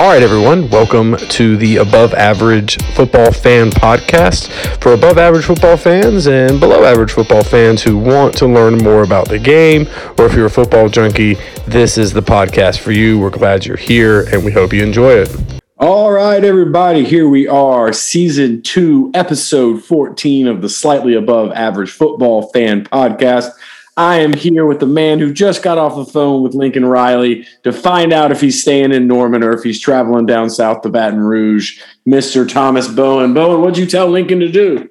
All right, everyone, welcome to the Above Average Football Fan Podcast for above average football fans and below average football fans who want to learn more about the game. Or if you're a football junkie, this is the podcast for you. We're glad you're here and we hope you enjoy it. All right, everybody, here we are, season two, episode 14 of the Slightly Above Average Football Fan Podcast. I am here with the man who just got off the phone with Lincoln Riley to find out if he's staying in Norman or if he's traveling down south to Baton Rouge, Mr. Thomas Bowen. Bowen, what'd you tell Lincoln to do?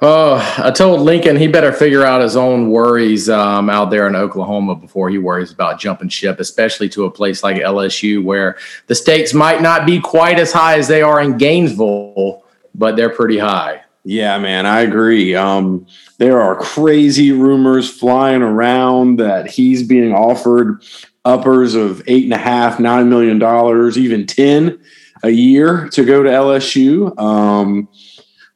Oh, I told Lincoln he better figure out his own worries um, out there in Oklahoma before he worries about jumping ship, especially to a place like LSU where the stakes might not be quite as high as they are in Gainesville, but they're pretty high. Yeah, man, I agree. Um, there are crazy rumors flying around that he's being offered uppers of eight and a half, nine million dollars, even ten a year to go to LSU, um,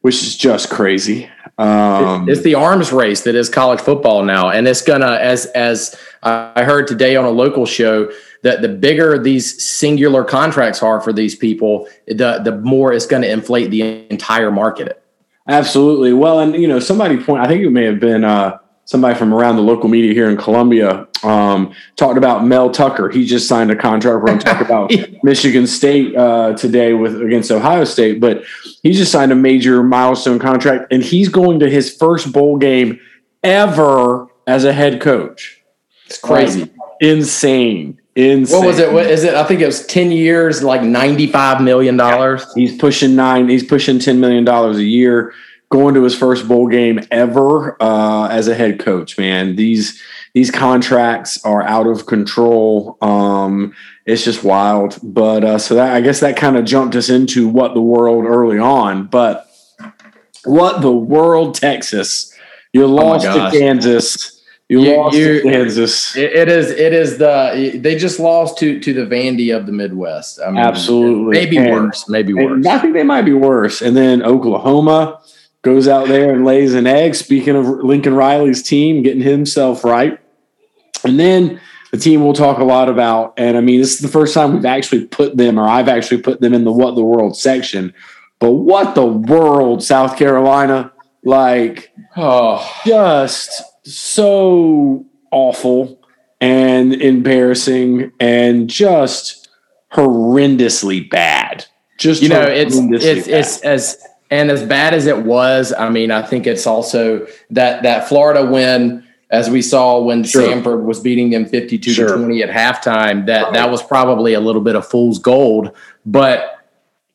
which is just crazy. Um, it's the arms race that is college football now, and it's gonna as as I heard today on a local show that the bigger these singular contracts are for these people, the the more it's going to inflate the entire market. Absolutely. Well, and you know, somebody point. I think it may have been uh, somebody from around the local media here in Columbia um, talked about Mel Tucker. He just signed a contract. We're going to talk about Michigan State uh, today with against Ohio State, but he just signed a major milestone contract, and he's going to his first bowl game ever as a head coach. It's crazy, like, insane. Insane. What was it? What is it? I think it was ten years, like ninety-five million dollars. He's pushing nine. He's pushing ten million dollars a year. Going to his first bowl game ever uh, as a head coach. Man, these these contracts are out of control. Um, it's just wild. But uh, so that I guess that kind of jumped us into what the world early on. But what the world, Texas? You oh lost oh to Kansas you, you lost you, to Kansas. it is. It is the. They just lost to to the Vandy of the Midwest. I mean, Absolutely. Maybe and, worse. Maybe worse. I think they might be worse. And then Oklahoma goes out there and lays an egg. Speaking of Lincoln Riley's team, getting himself right, and then the team we'll talk a lot about. And I mean, this is the first time we've actually put them, or I've actually put them in the what the world section. But what the world, South Carolina, like, oh, just so awful and embarrassing and just horrendously bad. Just you know, it's it's bad. it's as and as bad as it was. I mean, I think it's also that that Florida win, as we saw when sure. Samford was beating them fifty-two sure. to twenty at halftime. That right. that was probably a little bit of fool's gold, but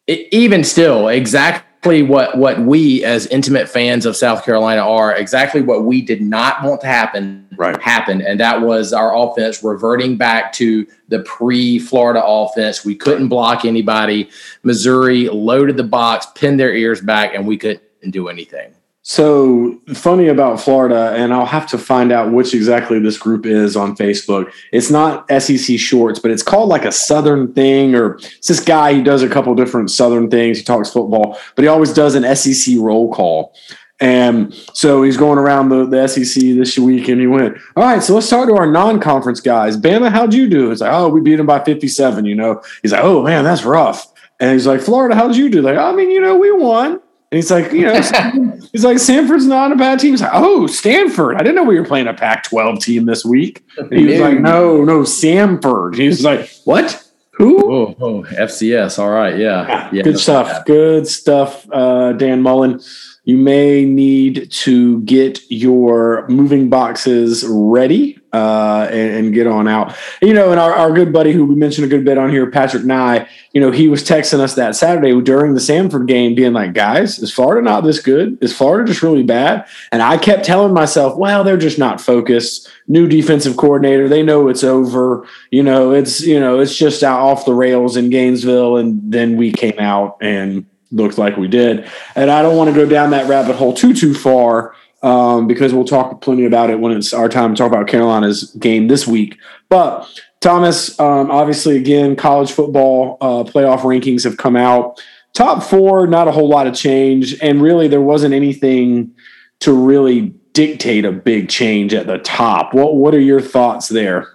it, even still, exactly exactly what what we as intimate fans of South Carolina are, exactly what we did not want to happen right. happened, and that was our offense reverting back to the pre-Florida offense. We couldn't block anybody. Missouri loaded the box, pinned their ears back, and we couldn't do anything. So funny about Florida, and I'll have to find out which exactly this group is on Facebook. It's not SEC Shorts, but it's called like a Southern thing, or it's this guy. He does a couple different Southern things. He talks football, but he always does an SEC roll call. And so he's going around the, the SEC this week, and he went, "All right, so let's talk to our non-conference guys. Bama, how'd you do?" It's like, "Oh, we beat them by 57." You know, he's like, "Oh man, that's rough." And he's like, "Florida, how'd you do?" Like, I mean, you know, we won. And he's like, you know, he's like, Samford's not a bad team. He's like, oh, Stanford. I didn't know we were playing a Pac 12 team this week. And he was like, no, no, Samford. He was like, what? Who? Oh, oh FCS. All right. Yeah. yeah, yeah good stuff. Good stuff, uh, Dan Mullen you may need to get your moving boxes ready uh, and, and, get on out. You know, and our, our good buddy who we mentioned a good bit on here, Patrick Nye, you know, he was texting us that Saturday during the Samford game, being like, guys, is Florida not this good? Is Florida just really bad? And I kept telling myself, well, they're just not focused. New defensive coordinator, they know it's over. You know, it's, you know, it's just out off the rails in Gainesville. And then we came out and looked like we did. And I don't want to go down that rabbit hole too too far um, because we'll talk plenty about it when it's our time to talk about Carolina's game this week. But Thomas, um, obviously, again, college football uh, playoff rankings have come out. Top four, not a whole lot of change, and really there wasn't anything to really dictate a big change at the top. What What are your thoughts there?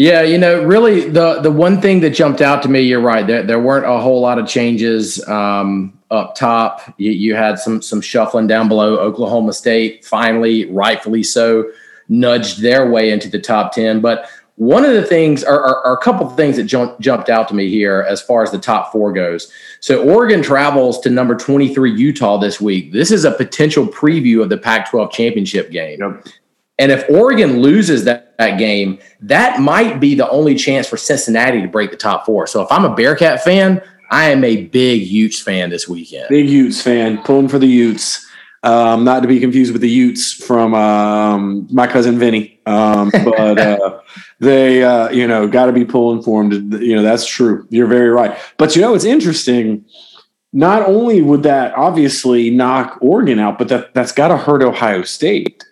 Yeah, you know, really the the one thing that jumped out to me, you're right. There there weren't a whole lot of changes um, up top. You, you had some some shuffling down below. Oklahoma State finally, rightfully so, nudged their way into the top ten. But one of the things, are, are, are a couple of things that jumped jumped out to me here as far as the top four goes. So Oregon travels to number 23 Utah this week. This is a potential preview of the Pac-12 championship game. Yep. And if Oregon loses that, that game, that might be the only chance for Cincinnati to break the top four. So if I'm a Bearcat fan, I am a big Utes fan this weekend. Big Utes fan, pulling for the Utes. Um, not to be confused with the Utes from um, my cousin Vinny, um, but uh, they, uh, you know, got to be pulling for them. To, you know, that's true. You're very right. But you know, it's interesting. Not only would that obviously knock Oregon out, but that that's got to hurt Ohio State.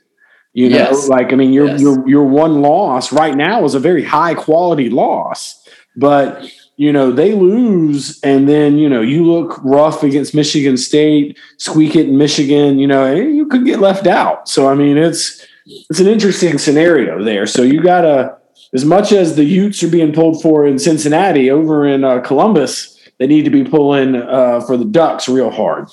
You know, yes. like I mean, your yes. your your one loss right now is a very high quality loss, but you know, they lose and then, you know, you look rough against Michigan State, squeak it in Michigan, you know, you could get left out. So, I mean, it's, it's an interesting scenario there. So you got to, as much as the Utes are being pulled for in Cincinnati, over in uh, Columbus, they need to be pulling uh, for the Ducks real hard.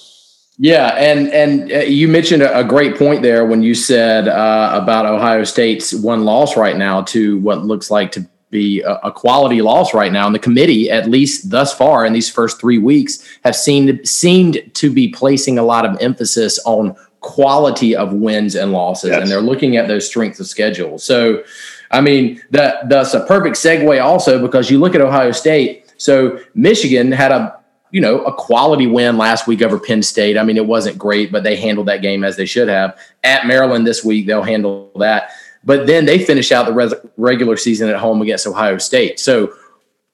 Yeah, and and uh, you mentioned a, great point there when you said uh, about Ohio State's one loss right now to what looks like to be a, a, quality loss right now. And the committee, at least thus far in these first three weeks, have seen seemed to be placing a lot of emphasis on quality of wins and losses, yes. and they're looking at those strengths of schedule. So, I mean, that that's a perfect segue also because you look at Ohio State. So Michigan had a you know a quality win last week over Penn State. I mean, it wasn't great, but they handled that game as they should have. At Maryland this week, they'll handle that. But then they finish out the res- regular season at home against Ohio State. So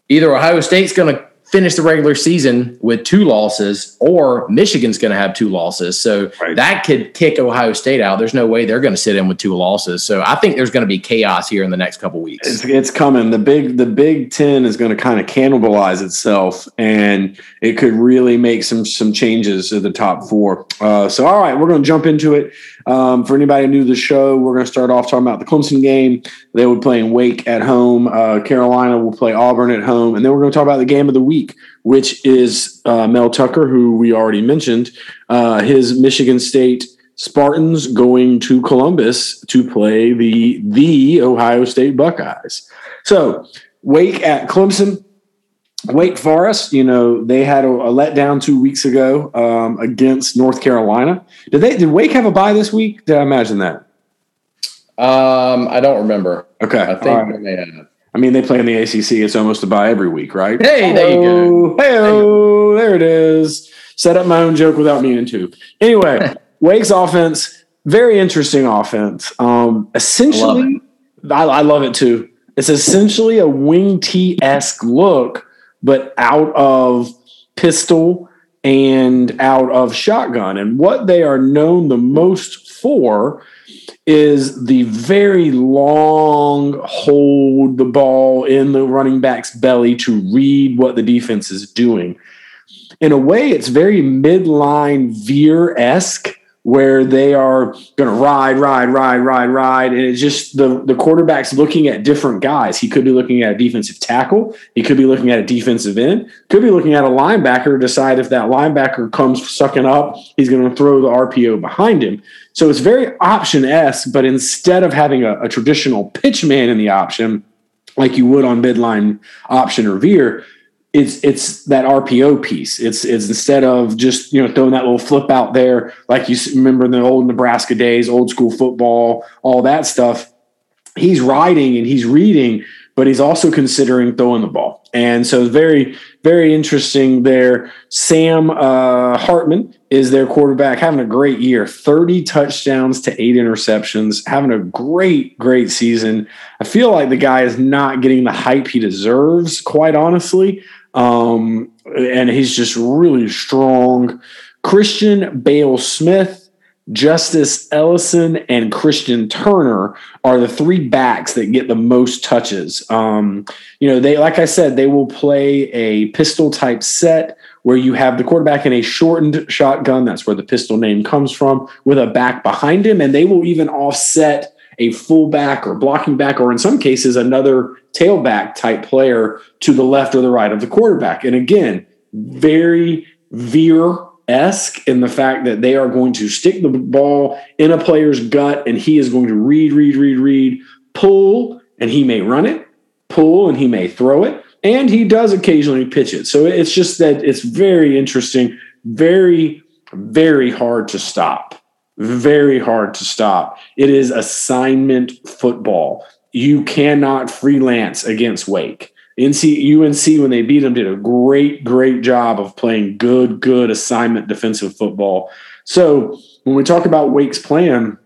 either Ohio State's going to finish the regular season with two losses, or Michigan's going to have two losses. So right. that could kick Ohio State out. There's no way they're going to sit in with two losses. So I think there's going to be chaos here in the next couple weeks. It's, it's, coming. The big the Big Ten is going to kind of cannibalize itself, and it could really make some some changes to the top four. Uh, so all right, we're going to jump into it. Um, for anybody new to the show, we're going to start off talking about the Clemson game. They will play in Wake at home. Uh, Carolina will play Auburn at home. And then we're going to talk about the game of the week, which is uh, Mel Tucker, who we already mentioned, uh, his Michigan State Spartans going to Columbus to play the, the Ohio State Buckeyes. So, Wake at Clemson. Wake Forest, you know, they had a, a letdown two weeks ago um, against North Carolina. Did they? Did Wake have a bye this week? Did I imagine that? Um, I don't remember. Okay, I think right. they have. I mean, they play in the ACC. It's almost a bye every week, right? Hey, there you go. Hey, there it is. Set up my own joke without meaning to. Anyway, Wake's offense, very interesting offense. Um, essentially, I love, I, I love it too. It's essentially a wing T esque look but out of pistol and out of shotgun. And what they are known the most for is the very long hold the ball in the running back's belly to read what the defense is doing. In a way, it's very midline veer esque where they are going to ride, ride, ride, ride, ride. And it's just the, the quarterback's looking at different guys. He could be looking at a defensive tackle. He could be looking at a defensive end. Could be looking at a linebacker decide if that linebacker comes sucking up, he's going to throw the RPO behind him. So it's very option esque, but instead of having a, a traditional pitch man in the option, like you would on midline option or veer, it's it's that RPO piece. It's it's instead of just you know throwing that little flip out there, like you remember in the old Nebraska days, old school football, all that stuff. He's riding and he's reading, but he's also considering throwing the ball. And so very very interesting there. Sam uh, Hartman is their quarterback, having a great year, thirty touchdowns to eight interceptions, having a great great season. I feel like the guy is not getting the hype he deserves, quite honestly. Um, and he's just really strong. Christian Beal-Smith, Justice Ellison, and Christian Turner are the three backs that get the most touches. Um, you know, they like I said, they will play a pistol type set where you have the quarterback in a shortened shotgun. That's where the pistol name comes from, with a back behind him, and they will even offset a fullback or blocking back, or in some cases, another tailback type player to the left or the right of the quarterback. And again, very Veer esque in the fact that they are going to stick the ball in a player's gut and he is going to read, read, read, read, pull, and he may run it, pull, and he may throw it. And he does occasionally pitch it. So it's just that it's very interesting, very, very hard to stop. Very hard to stop. It is assignment football. You cannot freelance against Wake. NC UNC when they beat them did a great great job of playing good good assignment defensive football. So when we talk about Wake's plan,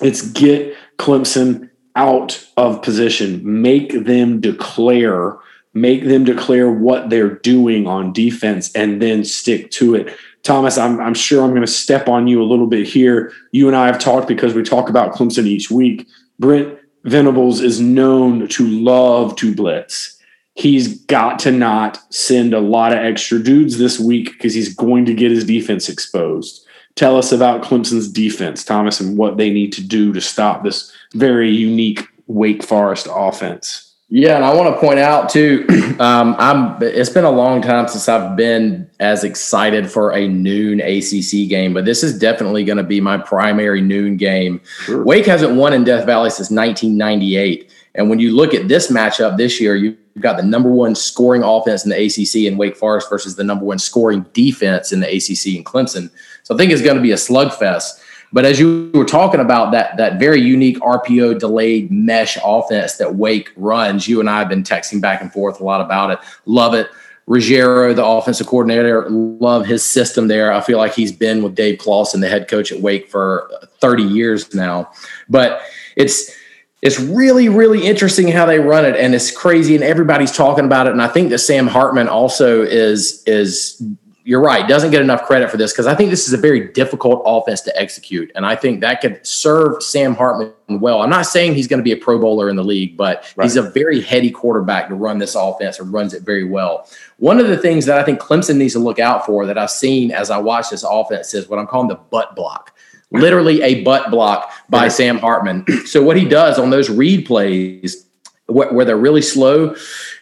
it's get Clemson out of position, make them declare, make them declare what they're doing on defense, and then stick to it. Thomas, I'm, I'm sure I'm going to step on you a little bit here. You and I have talked because we talk about Clemson each week. Brent Venables is known to love to blitz he's got to not send a lot of extra dudes this week because he's going to get his defense exposed. Tell us about Clemson's defense, Thomas, and what they need to do to stop this very unique Wake Forest offense. Yeah, and I want to point out too. Um, I'm. It's been a long time since I've been as excited for a noon ACC game, but this is definitely going to be my primary noon game. Sure. Wake hasn't won in Death Valley since 1998, and when you look at this matchup this year, you You've got the number one scoring offense in the ACC in Wake Forest versus the number one scoring defense in the ACC in Clemson. So I think it's going to be a slugfest. But as you were talking about that that very unique RPO delayed mesh offense that Wake runs, you and I have been texting back and forth a lot about it. Love it. Ruggiero, the offensive coordinator, love his system there. I feel like he's been with Dave Clawson, the head coach at Wake, for 30 years now. But it's it's really, really interesting how they run it, and it's crazy, and everybody's talking about it. And I think that Sam Hartman also is is you're right doesn't get enough credit for this because I think this is a very difficult offense to execute, and I think that could serve Sam Hartman well. I'm not saying he's going to be a Pro Bowler in the league, but right. he's a very heady quarterback to run this offense and runs it very well. One of the things that I think Clemson needs to look out for that I've seen as I watch this offense is what I'm calling the butt block literally a butt block by Sam Hartman. So what he does on those read plays where they're really slow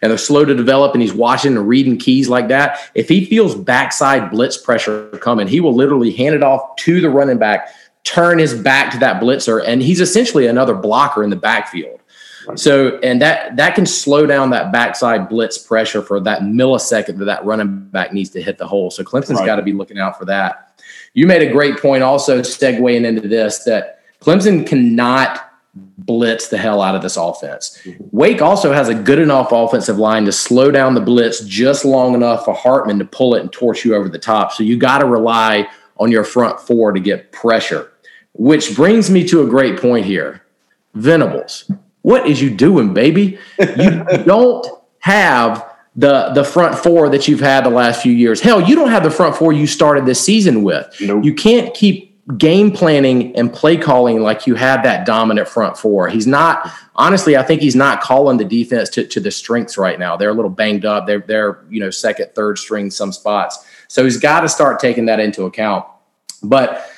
and they're slow to develop and he's watching and reading keys like that. If he feels backside blitz pressure coming he will literally hand it off to the running back turn his back to that blitzer and he's essentially another blocker in the backfield. So and that that can slow down that backside blitz pressure for that millisecond that that running back needs to hit the hole. So clemson's right. got to be looking out for that. You made a great point also segueing into this that Clemson cannot blitz the hell out of this offense. Mm-hmm. Wake also has a good enough offensive line to slow down the blitz just long enough for Hartman to pull it and torch you over the top. So you got to rely on your front four to get pressure, which brings me to a great point here. Venables, what is you doing, baby? You don't have the the front four that you've had the last few years. Hell, you don't have the front four you started this season with. Nope. You can't keep game planning and play calling like you had that dominant front four. He's not honestly, I think he's not calling the defense to, to the strengths right now. They're a little banged up. They're they're, you know, second, third string some spots. So he's got to start taking that into account. But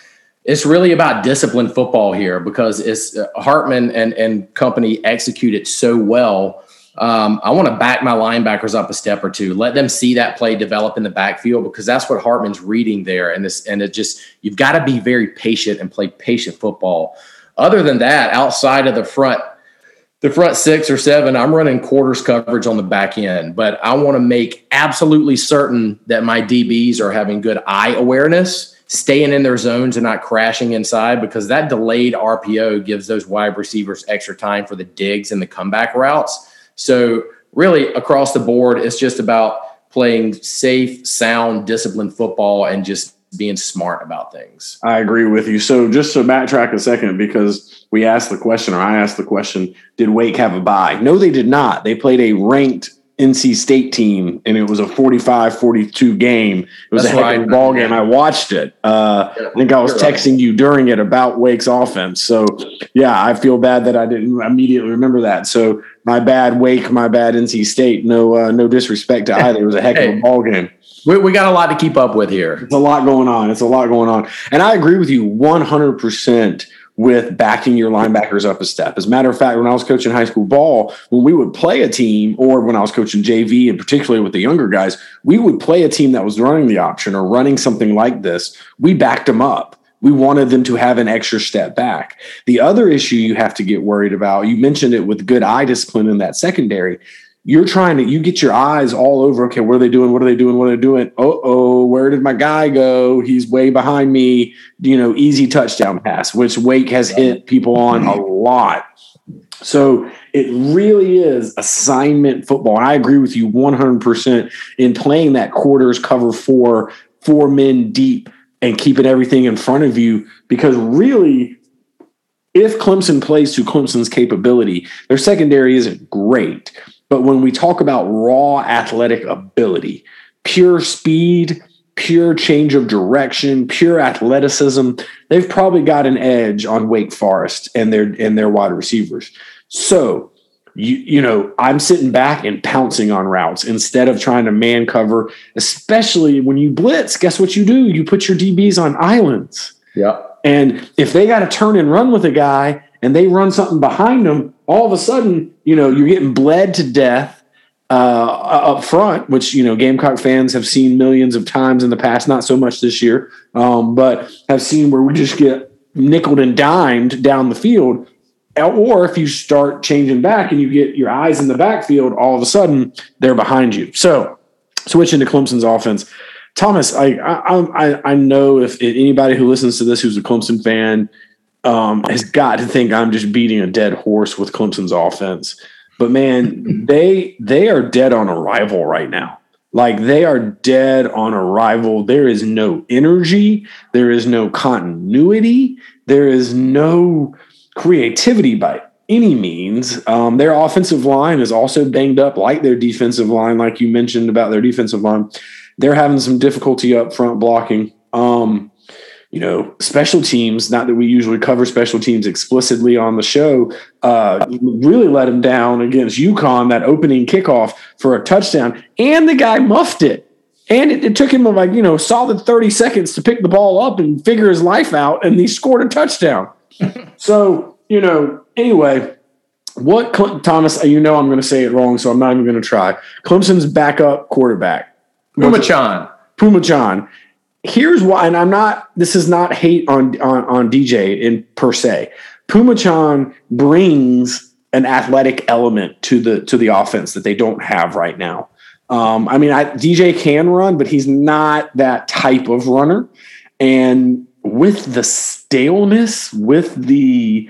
it's really about disciplined football here because it's uh, Hartman and and company executed so well um, I want to back my linebackers up a step or two. Let them see that play develop in the backfield because that's what Hartman's reading there. And this, and it just you've got to be very patient and play patient football. Other than that, outside of the front, the front six or seven, I'm running quarters coverage on the back end, but I want to make absolutely certain that my DBs are having good eye awareness, staying in their zones and not crashing inside because that delayed RPO gives those wide receivers extra time for the digs and the comeback routes so, really, across the board, it's just about playing safe, sound, disciplined football and just being smart about things. I agree with you. So, just to backtrack a second, because we asked the question, or I asked the question, did Wake have a bye? No, they did not. They played a ranked NC State team, and it was a 45-42 game. It was That's a heck of a ball game. I watched it. Uh, yeah, I think I was texting right. you during it about Wake's offense. So, yeah, I feel bad that I didn't immediately remember that. So, my bad, Wake. My bad, NC State. No, uh, no disrespect to either. It was a heck of a ball game. We, we got a lot to keep up with here. It's a lot going on. It's a lot going on, and I agree with you 100 percent with backing your linebackers up a step. As a matter of fact, when I was coaching high school ball, when we would play a team, or when I was coaching JV, and particularly with the younger guys, we would play a team that was running the option or running something like this. We backed them up. We wanted them to have an extra step back. The other issue you have to get worried about, you mentioned it with good eye discipline in that secondary. You're trying to you get your eyes all over okay what are they doing? What are they doing? What are they doing? Oh oh where did my guy go? He's way behind me. You know easy touchdown pass which wake has hit people on a lot. So it really is assignment football and i agree with you 100% in playing that quarters cover four four men deep and keeping everything in front of you because really if clemson plays to clemson's capability their secondary isn't great but when we talk about raw athletic ability, pure speed, pure change of direction, pure athleticism, they've probably got an edge on Wake Forest and their and their wide receivers. So, you you know, I'm sitting back and pouncing on routes instead of trying to man cover, especially when you blitz. Guess what you do? You put your DBs on islands. Yeah. And if they got to turn and run with a guy and they run something behind them, all of a sudden, you know, you're getting bled to death uh, up front, which you know Gamecock fans have seen millions of times in the past. Not so much this year, um, but have seen where we just get nickled and dimed down the field. Or if you start changing back and you get your eyes in the backfield, all of a sudden they're behind you. So switching to Clemson's offense, Thomas, I I I know if anybody who listens to this who's a Clemson fan um, has got to think I'm just beating a dead horse with Clemson's offense. But man, they they are dead on arrival right now. Like they are dead on arrival. There is no energy. There is no continuity. There is no creativity by any means. Um, their offensive line is also banged up, like their defensive line, like you mentioned about their defensive line. They're having some difficulty up front blocking. Um, you know, special teams, not that we usually cover special teams explicitly on the show, uh, really let him down against UConn, that opening kickoff for a touchdown. And the guy muffed it. And it, it took him like, you know, solid 30 seconds to pick the ball up and figure his life out. And he scored a touchdown. so, you know, anyway, what Thomas, you know, I'm going to say it wrong, so I'm not even going to try. Clemson's backup quarterback. Phommachanh. Puma John here's why, and I'm not. This is not hate on on, on DJ in per se. Phommachanh brings an athletic element to the to the offense that they don't have right now. Um, I mean, I, DJ can run, but he's not that type of runner. And with the staleness, with the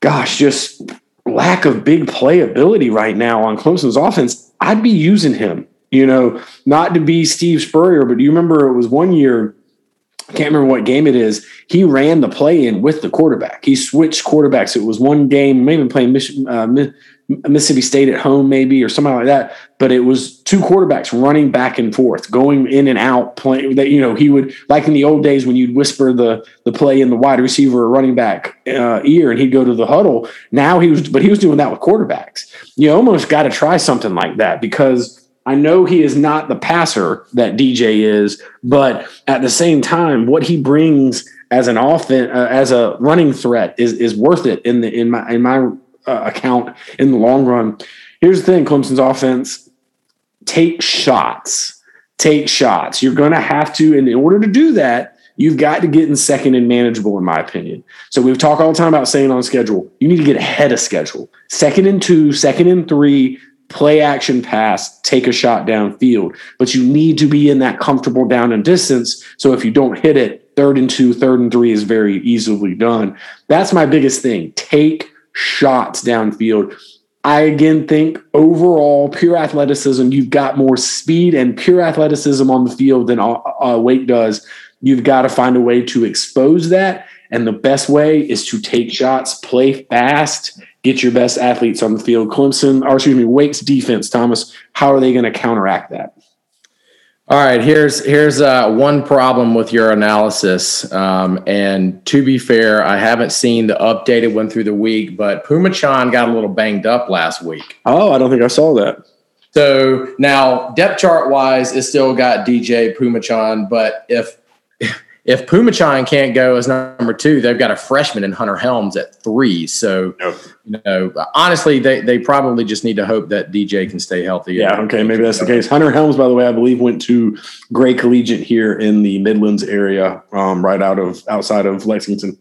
gosh, just lack of big playability right now on Clemson's offense, I'd be using him you know, not to be Steve Spurrier, but you remember it was one year? I can't remember what game it is. He ran the play in with the quarterback. He switched quarterbacks. It was one game, maybe playing uh, Mississippi State at home, maybe or something like that. But it was two quarterbacks running back and forth, going in and out. Playing that, you know, he would like in the old days when you'd whisper the the play in the wide receiver or running back uh, ear, and he'd go to the huddle. Now he was, but he was doing that with quarterbacks. You almost got to try something like that because I know he is not the passer that DJ is, but at the same time, what he brings as an offense, uh, as a running threat, is is worth it in the in my in my uh, account in the long run. Here's the thing: Clemson's offense take shots, take shots. You're going to have to, and in order to do that, you've got to get in second and manageable, in my opinion. So we've talked all the time about staying on schedule. You need to get ahead of schedule. Second and two, second and three, play action pass, take a shot downfield. But you need to be in that comfortable down and distance. So if you don't hit it, third and two, third and three is very easily done. That's my biggest thing. Take shots downfield. I again think overall pure athleticism, you've got more speed and pure athleticism on the field than uh, uh Wake does. You've got to find a way to expose that. And the best way is to take shots, play fast, get your best athletes on the field. Clemson, or excuse me, Wake's defense, Thomas, how are they going to counteract that? All right, here's here's uh, one problem with your analysis. Um, and to be fair, I haven't seen the updated one through the week, but Phommachanh got a little banged up last week. Oh, I don't think I saw that. So now depth chart wise, it still got DJ Puma Chan, but if if Phommachanh can't go as number two, they've got a freshman in Hunter Helms at three. So, you know, honestly, they, they probably just need to hope that DJ can stay healthy. Yeah, okay, maybe that's the case. Hunter Helms, by the way, I believe went to Gray Collegiate here in the Midlands area, um, right out of outside of Lexington.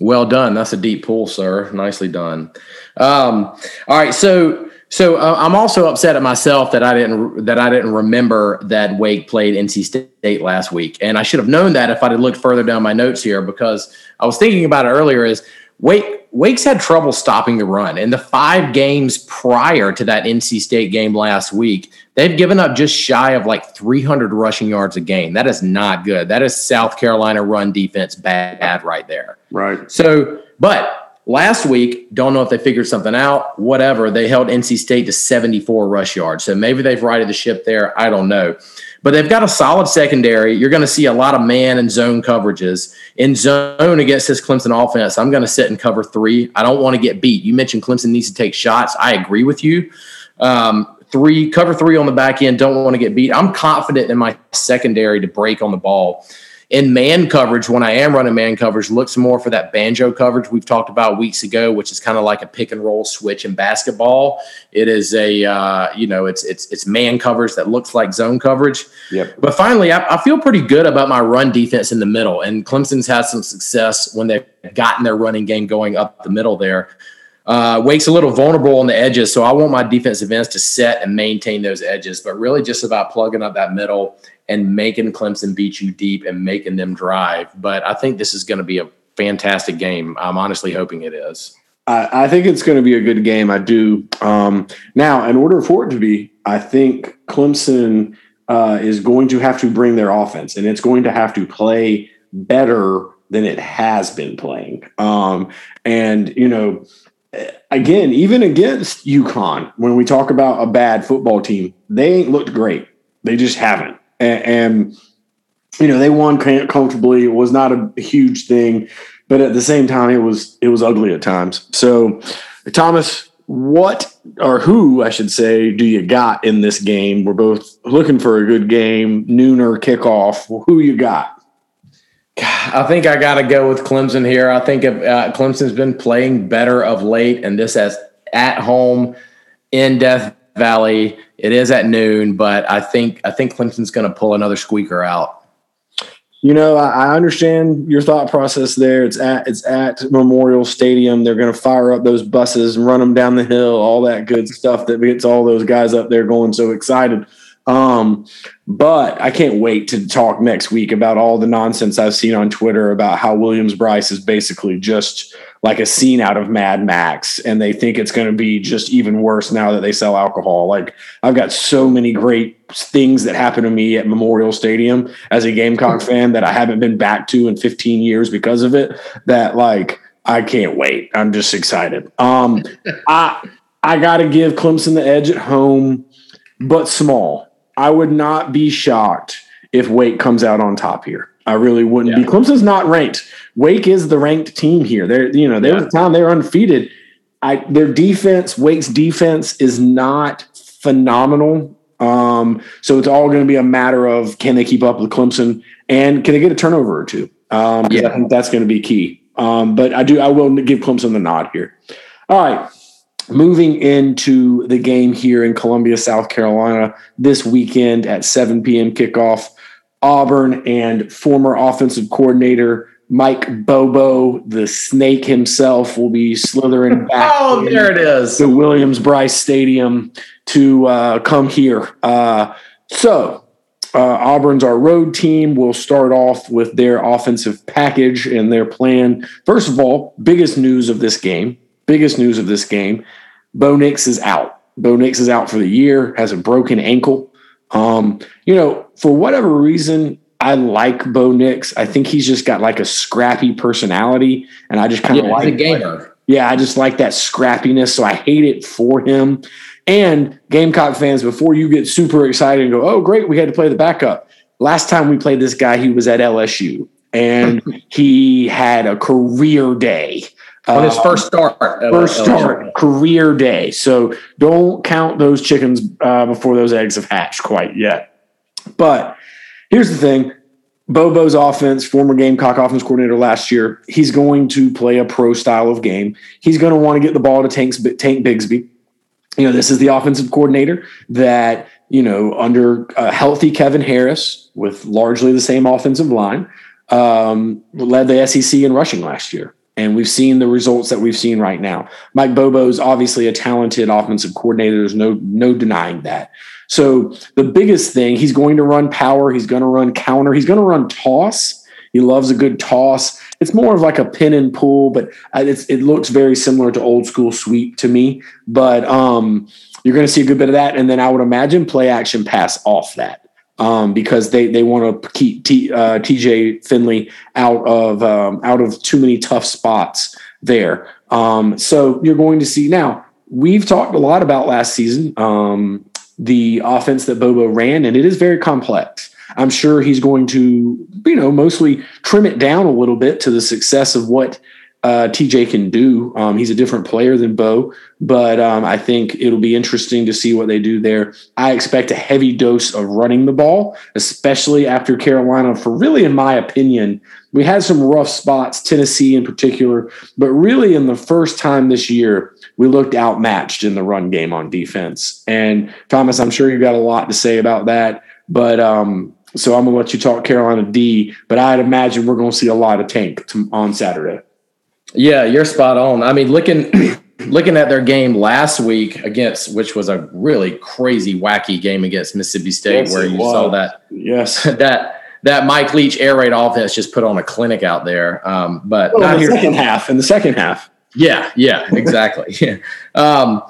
Well done. That's a deep pull, sir. Nicely done. Um, all right, so so uh, I'm also upset at myself that I didn't that I didn't remember that Wake played NC State last week, and I should have known that if I'd have looked further down my notes here because I was thinking about it earlier. Is Wake Wake's had trouble stopping the run in the five games prior to that NC State game last week. They've given up just shy of like 300 rushing yards a game. That is not good. That is South Carolina run defense bad right there. Right. So, but Last week, don't know if they figured something out, whatever. They held NC State to 74 rush yards. So maybe they've righted the ship there. I don't know. But they've got a solid secondary. You're going to see a lot of man and zone coverages. In zone against this Clemson offense, I'm going to sit and cover three. I don't want to get beat. You mentioned Clemson needs to take shots. I agree with you. Um, three, cover three on the back end, don't want to get beat. I'm confident in my secondary to break on the ball in man coverage, when I am running man coverage, looks more for that banjo coverage we've talked about weeks ago, which is kind of like a pick and roll switch in basketball. It is a uh, you know it's it's it's man coverage that looks like zone coverage. Yep. But finally, I, I feel pretty good about my run defense in the middle, and Clemson's had some success when they've gotten their running game going up the middle there. Uh, Wake's a little vulnerable on the edges, so I want my defensive ends to set and maintain those edges, but really just about plugging up that middle and making Clemson beat you deep and making them drive. But I think this is going to be a fantastic game. I'm honestly hoping it is. I, I think it's going to be a good game. I do. Um, now, in order for it to be, I think Clemson uh, is going to have to bring their offense, and it's going to have to play better than it has been playing. Um, and you know, again, even against UConn, when we talk about a bad football team, they ain't looked great. They just haven't and, and you know they won comfortably. It was not a huge thing, but at the same time, it was it was ugly at times. So, Thomas, what or who I should say do you got in this game? We're both looking for a good game, nooner kickoff. Who you got? I think I got to go with Clemson here. I think uh, Clemson's been playing better of late, and this as at home in Death Valley. It is at noon, but I think I think Clemson's going to pull another squeaker out. You know, I, I understand your thought process there. It's at it's at Memorial Stadium. They're going to fire up those buses and run them down the hill, all that good stuff that gets all those guys up there going so excited. Um, but I can't wait to talk next week about all the nonsense I've seen on Twitter about how Williams-Brice is basically just like a scene out of Mad Max, and they think it's going to be just even worse now that they sell alcohol. Like I've got so many great things that happen to me at Memorial Stadium as a Gamecock fan that I haven't been back to in 15 years because of it. That like I can't wait. I'm just excited. Um, I I got to give Clemson the edge at home, but small. I would not be shocked if Wake comes out on top here. I really wouldn't yeah. be. Clemson's not ranked. Wake is the ranked team here. They're you know there yeah. a time they were undefeated. I their defense, Wake's defense is not phenomenal. Um, so it's all going to be a matter of can they keep up with Clemson and can they get a turnover or two? Um, yeah. I think that's going to be key. Um, but I do I will give Clemson the nod here. All right. Moving into the game here in Columbia, South Carolina this weekend at 7 p.m. kickoff. Auburn and former offensive coordinator Mike Bobo, the snake himself, will be slithering back. oh, there it is. The Williams-Brice Stadium to uh, come here. Uh, so, uh, Auburn's our road team. We'll start off with their offensive package and their plan. First of all, biggest news of this game. Biggest news of this game. Bo Nix is out. Bo Nix is out for the year. Has a broken ankle. Um, you know, for whatever reason, I like Bo Nix. I think he's just got like a scrappy personality, and I just kind of yeah, like a gamer. Yeah, I just like that scrappiness. So I hate it for him. And Gamecock fans, before you get super excited and go, "Oh, great, we had to play the backup." Last time we played this guy, he was at LSU, and he had a career day on his first start. First start, career day. So don't count those chickens uh, before those eggs have hatched quite yet. But here's the thing Bobo's offense, former Gamecock offense coordinator last year, he's going to play a pro style of game. He's going to want to get the ball to Tank, Tank Bigsby. You know, this is the offensive coordinator that, you know, under a healthy Kevin Harris with largely the same offensive line, um, led the SEC in rushing last year. And we've seen the results that we've seen right now. Mike Bobo's obviously a talented offensive coordinator. There's no no denying that. So the biggest thing, he's going to run power. He's going to run counter. He's going to run toss. He loves a good toss. It's more of like a pin and pull, but it looks very similar to old school sweep to me. But um, you're going to see a good bit of that, and then I would imagine play action pass off that um, because they they want to keep T, uh, TJ Finley out of um, out of too many tough spots there. Um, so you're going to see now. We've talked a lot about last season um, the offense that Bobo ran, and it is very complex. I'm sure he's going to, you know, mostly trim it down a little bit to the success of what uh, TJ can do. Um, he's a different player than Bo, but um, I think it'll be interesting to see what they do there. I expect a heavy dose of running the ball, especially after Carolina. For really, in my opinion, we had some rough spots, Tennessee in particular, but really in the first time this year, we looked outmatched in the run game on defense. And Thomas, I'm sure you've got a lot to say about that, but um, so I'm gonna let you talk Carolina D. But I'd imagine we're going to see a lot of tank on Saturday. Yeah, you're spot on. I mean, looking looking at their game last week against, which was a really crazy, wacky game against Mississippi State, yes, where you was. saw that yes that that Mike Leach air raid offense just put on a clinic out there. Um, but well, not in the here. second half. In the second half. Yeah, yeah, exactly. yeah. Um,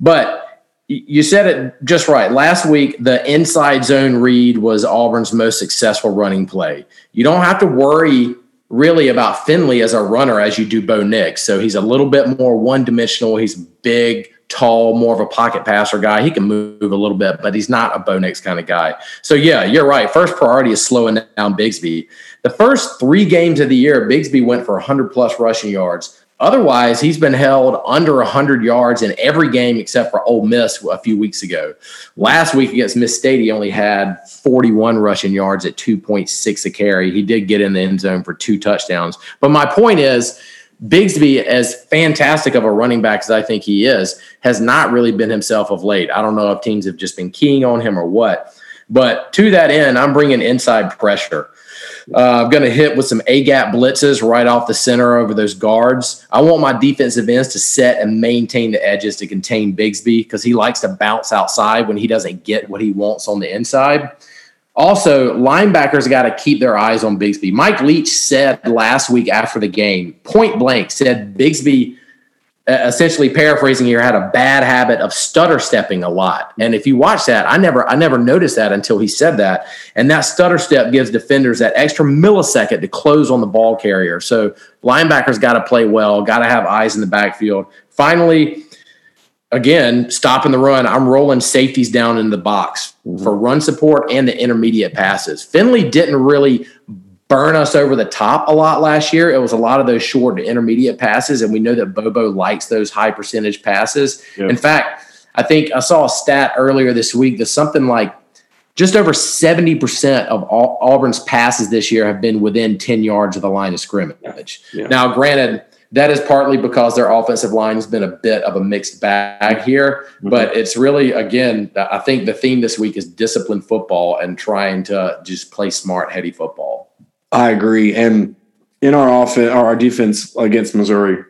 but you said it just right. Last week, the inside zone read was Auburn's most successful running play. You don't have to worry really about Finley as a runner as you do Bo Nix. So he's a little bit more one dimensional. He's big, tall, more of a pocket passer guy. He can move a little bit, but he's not a Bo Nix kind of guy. So yeah, you're right. First priority is slowing down Bigsby. The first three games of the year, Bigsby went for 100 plus rushing yards. Otherwise, he's been held under 100 yards in every game except for Ole Miss a few weeks ago. Last week against Miss State, he only had 41 rushing yards at 2.6 a carry. He did get in the end zone for two touchdowns. But my point is, Bigsby, as fantastic of a running back as I think he is, has not really been himself of late. I don't know if teams have just been keying on him or what. But to that end, I'm bringing inside pressure. Uh, I'm going to hit with some A gap blitzes right off the center over those guards. I want my defensive ends to set and maintain the edges to contain Bigsby because he likes to bounce outside when he doesn't get what he wants on the inside. Also, linebackers got to keep their eyes on Bigsby. Mike Leach said last week after the game, point blank, said Bigsby essentially paraphrasing here, had a bad habit of stutter stepping a lot. And if you watch that, I never I never noticed that until he said that. And that stutter step gives defenders that extra millisecond to close on the ball carrier. So linebackers got to play well, got to have eyes in the backfield. Finally, again, stopping the run, I'm rolling safeties down in the box mm-hmm. for run support and the intermediate passes. Finley didn't really burn us over the top a lot last year. It was a lot of those short to intermediate passes, and we know that Bobo likes those high percentage passes. Yep. In fact, I think I saw a stat earlier this week that something like just over 70% of all, Auburn's passes this year have been within 10 yards of the line of scrimmage. Yeah. Now, granted, that is partly because their offensive line has been a bit of a mixed bag here, mm-hmm. but it's really, again, I think the theme this week is disciplined football and trying to just play smart, heady football. I agree. And in our offense, or our defense against Missouri,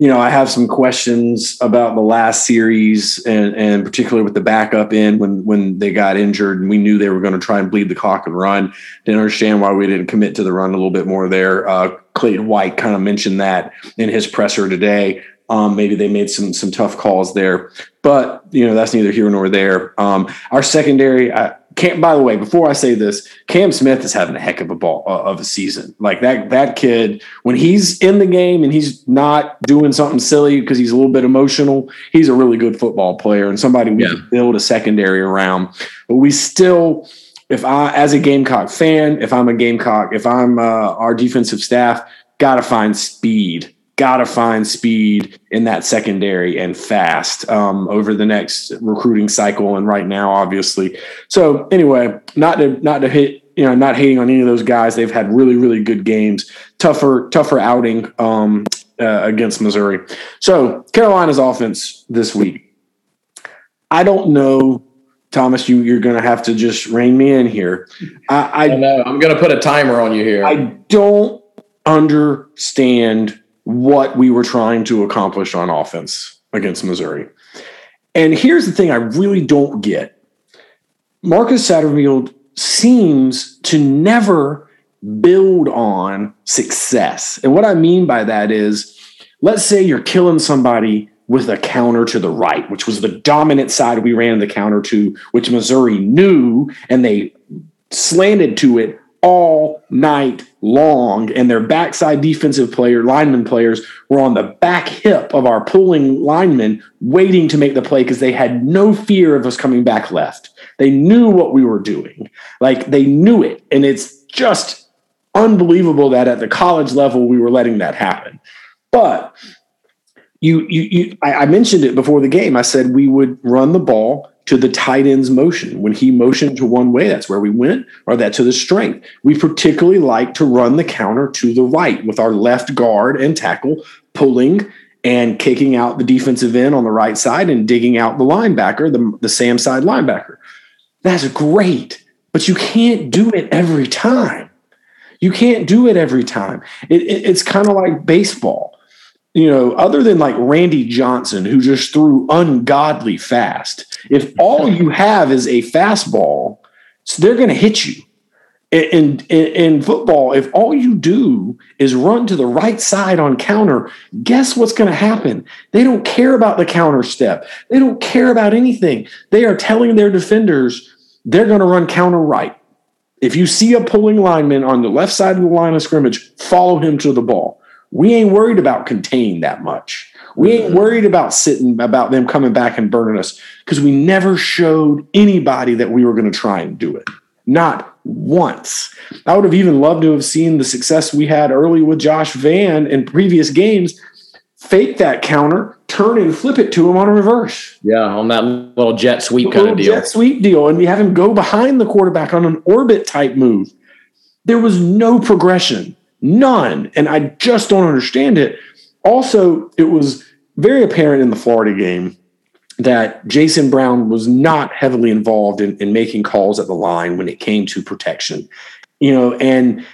you know, I have some questions about the last series and, and particularly with the backup in when when they got injured and we knew they were going to try and bleed the clock and run. Didn't understand why we didn't commit to the run a little bit more there. Uh, Clayton White kind of mentioned that in his presser today. Um, maybe they made some some tough calls there, but you know that's neither here nor there. Um, our secondary, I, Cam, by the way, before I say this, Cam Smith is having a heck of a ball uh, of a season. Like that that kid, when he's in the game and he's not doing something silly because he's a little bit emotional, he's a really good football player and somebody we yeah. can build a secondary around. But we still, if I, as a Gamecock fan, if I'm a Gamecock, if I'm uh, our defensive staff, got to find speed got to find speed in that secondary and fast um, over the next recruiting cycle and right now, obviously. So anyway, not to not to hit you know, not hating on any of those guys. They've had really, really good games. Tougher, tougher outing um, uh, against Missouri. So Carolina's offense this week. I don't know, Thomas. You you're going to have to just rein me in here. I, I, I know. I'm going to put a timer on you here. I don't understand what we were trying to accomplish on offense against Missouri. And here's the thing: I really don't get. Marcus Satterfield seems to never build on success. And what I mean by that is, let's say you're killing somebody with a counter to the right, which was the dominant side we ran the counter to, which Missouri knew, and they slanted to it all night long. And their backside defensive player, lineman players, were on the back hip of our pulling linemen, waiting to make the play because they had no fear of us coming back left. They knew what we were doing. Like they knew it. And it's just unbelievable that at the college level we were letting that happen. But you, you, you I, I mentioned it before the game. I said we would run the ball to the tight end's motion. When he motioned to one way, that's where we went, or that to the strength. We particularly like to run the counter to the right with our left guard and tackle pulling and kicking out the defensive end on the right side and digging out the linebacker, the, the Sam side linebacker. That's great, but you can't do it every time. You can't do it every time. It, it, it's kind of like baseball. You know, other than like Randy Johnson, who just threw ungodly fast, if all you have is a fastball, so they're going to hit you. In, in, in football, if all you do is run to the right side on counter, guess what's going to happen? They don't care about the counter step. They don't care about anything. They are telling their defenders they're going to run counter right. If you see a pulling lineman on the left side of the line of scrimmage, follow him to the ball. We ain't worried about containing that much. We ain't mm-hmm. worried about sitting about them coming back and burning us because we never showed anybody that we were going to try and do it. Not once. I would have even loved to have seen the success we had early with Josh Vann in previous games fake that counter, turn and flip it to him on a reverse. Yeah, on that little jet sweep kind of deal. Jet sweep deal. And we have him go behind the quarterback on an orbit type move. There was no progression, none. And I just don't understand it. Also, it was very apparent in the Florida game that Jason Brown was not heavily involved in, in making calls at the line when it came to protection. You know, and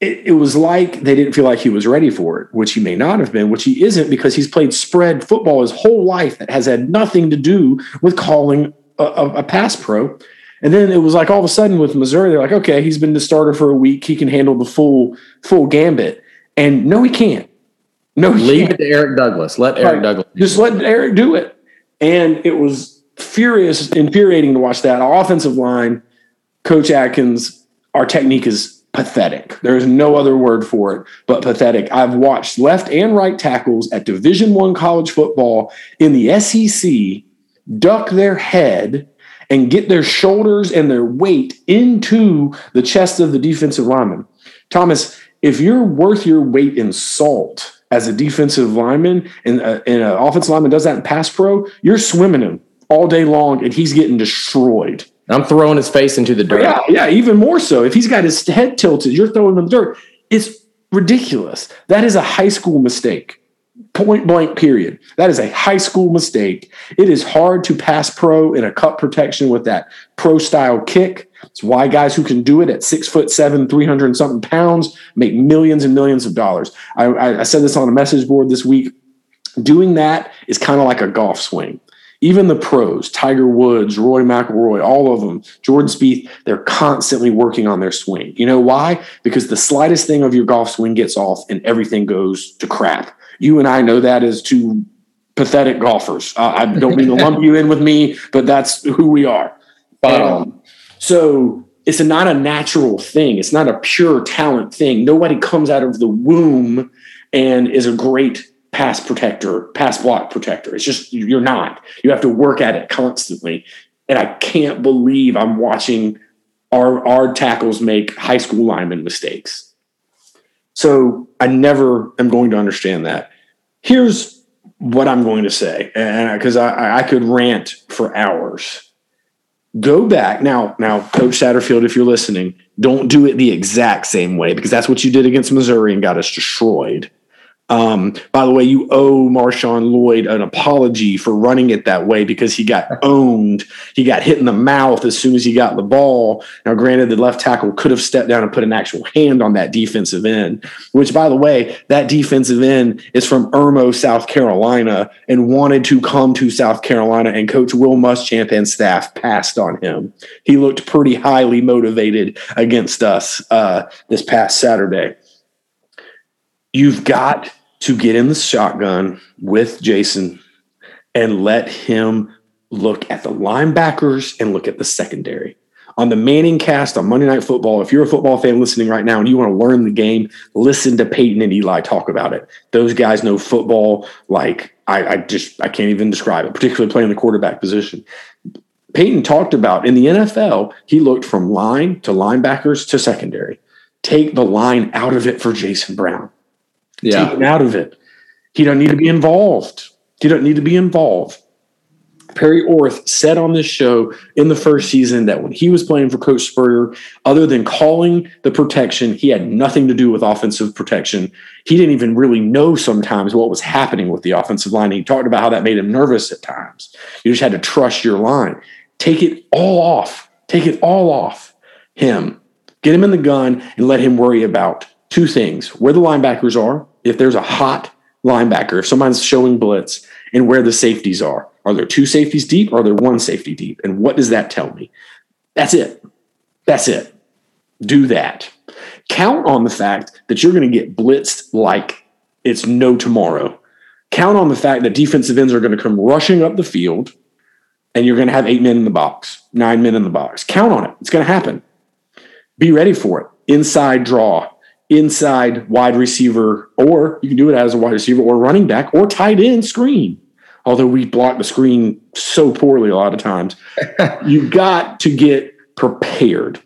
it, it, was like they didn't feel like he was ready for it, which he may not have been, which he isn't because he's played spread football his whole life that has had nothing to do with calling a, a, a pass pro. And then it was like all of a sudden with Missouri, they're like, okay, he's been the starter for a week. He can handle the full full gambit. And no, he can't. No, he leave can't. it to Eric Douglas. Let Eric right. Douglas just let Eric do it. And it was furious, infuriating to watch that. Our offensive line, Coach Adkins, our technique is pathetic. There is no other word for it but pathetic. I've watched left and right tackles at Division 1 college football in the SEC duck their head and get their shoulders and their weight into the chest of the defensive lineman. Thomas, if you're worth your weight in salt as a defensive lineman and, uh, and an offensive lineman does that in pass pro, you're swimming him all day long and he's getting destroyed. I'm throwing his face into the dirt. Yeah, yeah, even more so. If he's got his head tilted, you're throwing him in the dirt. It's ridiculous. That is a high school mistake. Point blank, period. That is a high school mistake. It is hard to pass pro in a cut protection with that pro style kick. It's why guys who can do it at six foot seven, 300 and something pounds make millions and millions of dollars. I, I, I said this on a message board this week. Doing that is kind of like a golf swing even the pros, Tiger Woods, Rory McIlroy, all of them, Jordan Spieth, they're constantly working on their swing. You know why? Because the slightest thing of your golf swing gets off and everything goes to crap. You and I know that as two pathetic golfers. Uh, I don't mean to lump you in with me, but that's who we are. Um, so it's a, not a natural thing. It's not a pure talent thing. Nobody comes out of the womb and is a great pass protector, pass block protector. It's just you're not. You have to work at it constantly. And I can't believe I'm watching our our tackles make high school lineman mistakes. So I never am going to understand that. Here's what I'm going to say, and uh, because I, I could rant for hours. Go back now. Now, Coach Satterfield, if you're listening, don't do it the exact same way because that's what you did against Missouri and got us destroyed. Um, by the way, you owe Marshawn Lloyd an apology for running it that way because he got owned. He got hit in the mouth as soon as he got the ball. Now, granted, the left tackle could have stepped down and put an actual hand on that defensive end, which, by the way, that defensive end is from Irmo, South Carolina, and wanted to come to South Carolina. And Coach Will Muschamp and staff passed on him. He looked pretty highly motivated against us uh, this past Saturday. You've got to get in the shotgun with Jason and let him look at the linebackers and look at the secondary. On the Manning cast on Monday Night Football, if you're a football fan listening right now and you want to learn the game, listen to Peyton and Eli talk about it. Those guys know football like I, I just I can't even describe it, particularly playing the quarterback position. Peyton talked about in the NFL, he looked from line to linebackers to secondary. Take the line out of it for Jason Brown. Yeah. Take him out of it. He don't need to be involved. He don't need to be involved. Perry Orth said on this show in the first season that when he was playing for Coach Spurrier, other than calling the protection, he had nothing to do with offensive protection. He didn't even really know sometimes what was happening with the offensive line. He talked about how that made him nervous at times. You just had to trust your line. Take it all off. Take it all off him. Get him in the gun and let him worry about two things where the linebackers are if there's a hot linebacker, if someone's showing blitz, and where the safeties are. Are there two safeties deep or are there one safety deep? And what does that tell me? That's it. That's it. Do that. Count on the fact that you're going to get blitzed like it's no tomorrow. Count on the fact that defensive ends are going to come rushing up the field and you're going to have eight men in the box, nine men in the box. Count on it. It's going to happen. Be ready for it. Inside draw, inside wide receiver, or you can do it as a wide receiver or running back or tight end screen. Although we block the screen so poorly a lot of times, you got to get prepared.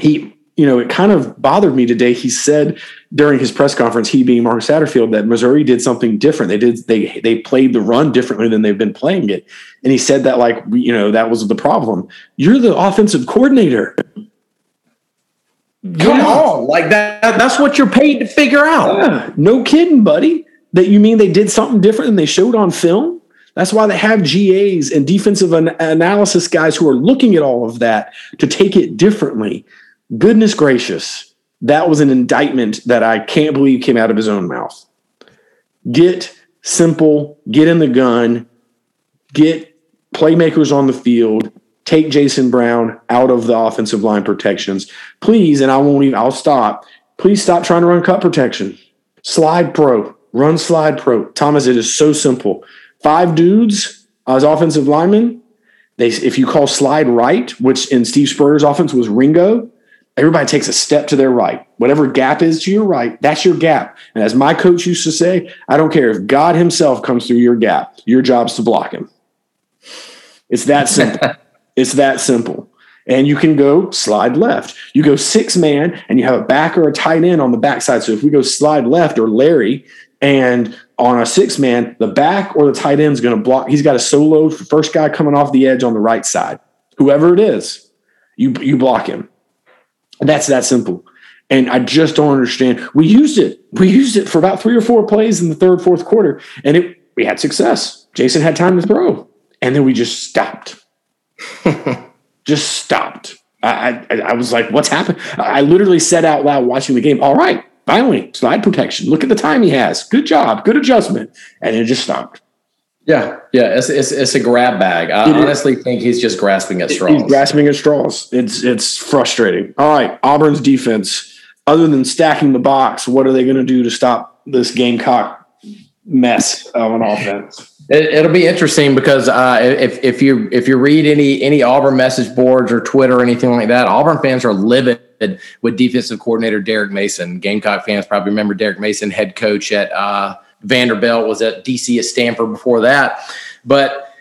He, you know, it kind of bothered me today. He said during his press conference, he being Mark Satterfield, that Missouri did something different. They did they they played the run differently than they've been playing it, and he said that like you know that was the problem. You're the offensive coordinator. Come on, like that. That's what you're paid to figure out. Yeah, no kidding, buddy. That you mean they did something different than they showed on film? That's why they have GAs and defensive an- analysis guys who are looking at all of that to take it differently. Goodness gracious, that was an indictment that I can't believe came out of his own mouth. Get simple, get in the gun, get playmakers on the field, take Jason Brown out of the offensive line protections. Please, and I won't even, I'll stop. Please stop trying to run cut protection. Slide pro, run slide pro. Thomas, it is so simple. Five dudes as offensive linemen. They, if you call slide right, which in Steve Spurrier's offense was Ringo, everybody takes a step to their right. Whatever gap is to your right, that's your gap. And as my coach used to say, I don't care if God himself comes through your gap, your job's to block him. It's that simple. It's that simple. And you can go slide left. You go six man and you have a back or a tight end on the backside. So if we go slide left or Larry and on a six man, the back or the tight end is going to block. He's got a solo first guy coming off the edge on the right side. Whoever it is, you, you block him. That's that simple. And I just don't understand. We used it. We used it for about three or four plays in the third, fourth quarter, and it we had success. Jason had time to throw, and then we just stopped. just stopped. I, I, I, was like, what's happened? I literally said out loud watching the game, all right, finally, slide protection. Look at the time he has. Good job. Good adjustment. And it just stopped. Yeah, yeah, it's, it's, it's a grab bag. I it honestly is. think he's just grasping at straws. He's grasping at straws. It's it's frustrating. All right, Auburn's defense. Other than stacking the box, what are they going to do to stop this Gamecock mess of an offense? It, will be interesting because uh, if if you if you read any any Auburn message boards or Twitter or anything like that, Auburn fans are livid with defensive coordinator Derek Mason. Gamecock fans probably remember Derek Mason, head coach at uh, Vanderbilt, was at DC at Stanford before that. But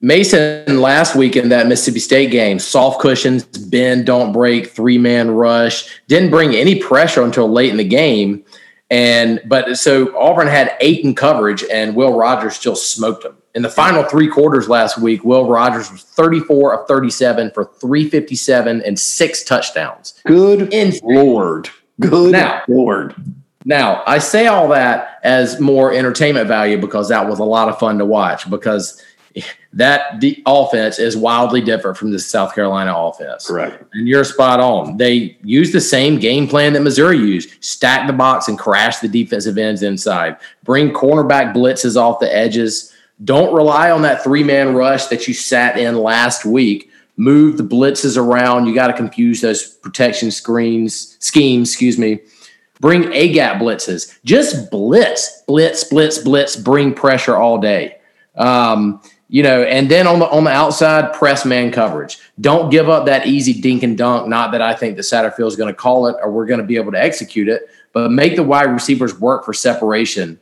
Mason last week in that Mississippi State game, soft cushions, bend, don't break, three man rush, didn't bring any pressure until late in the game And but so Auburn had eight in coverage, and Will Rogers still smoked them. In the final three quarters last week, Will Rogers was 34 of 37 for 357 and six touchdowns. Good Lord. Good now, Lord. Now, I say all that as more entertainment value because that was a lot of fun to watch because that the offense is wildly different from the South Carolina offense. Correct. And you're spot on. They use the same game plan that Missouri used stack the box and crash the defensive ends inside, bring cornerback blitzes off the edges. Don't rely on that three man rush that you sat in last week. Move the blitzes around. You got to confuse those protection screens, schemes, excuse me. Bring A gap blitzes. Just blitz, blitz, blitz, blitz, bring pressure all day. Um, you know, and then on the on the outside, press man coverage. Don't give up that easy dink and dunk. Not that I think the Satterfield is going to call it or we're going to be able to execute it, but make the wide receivers work for separation.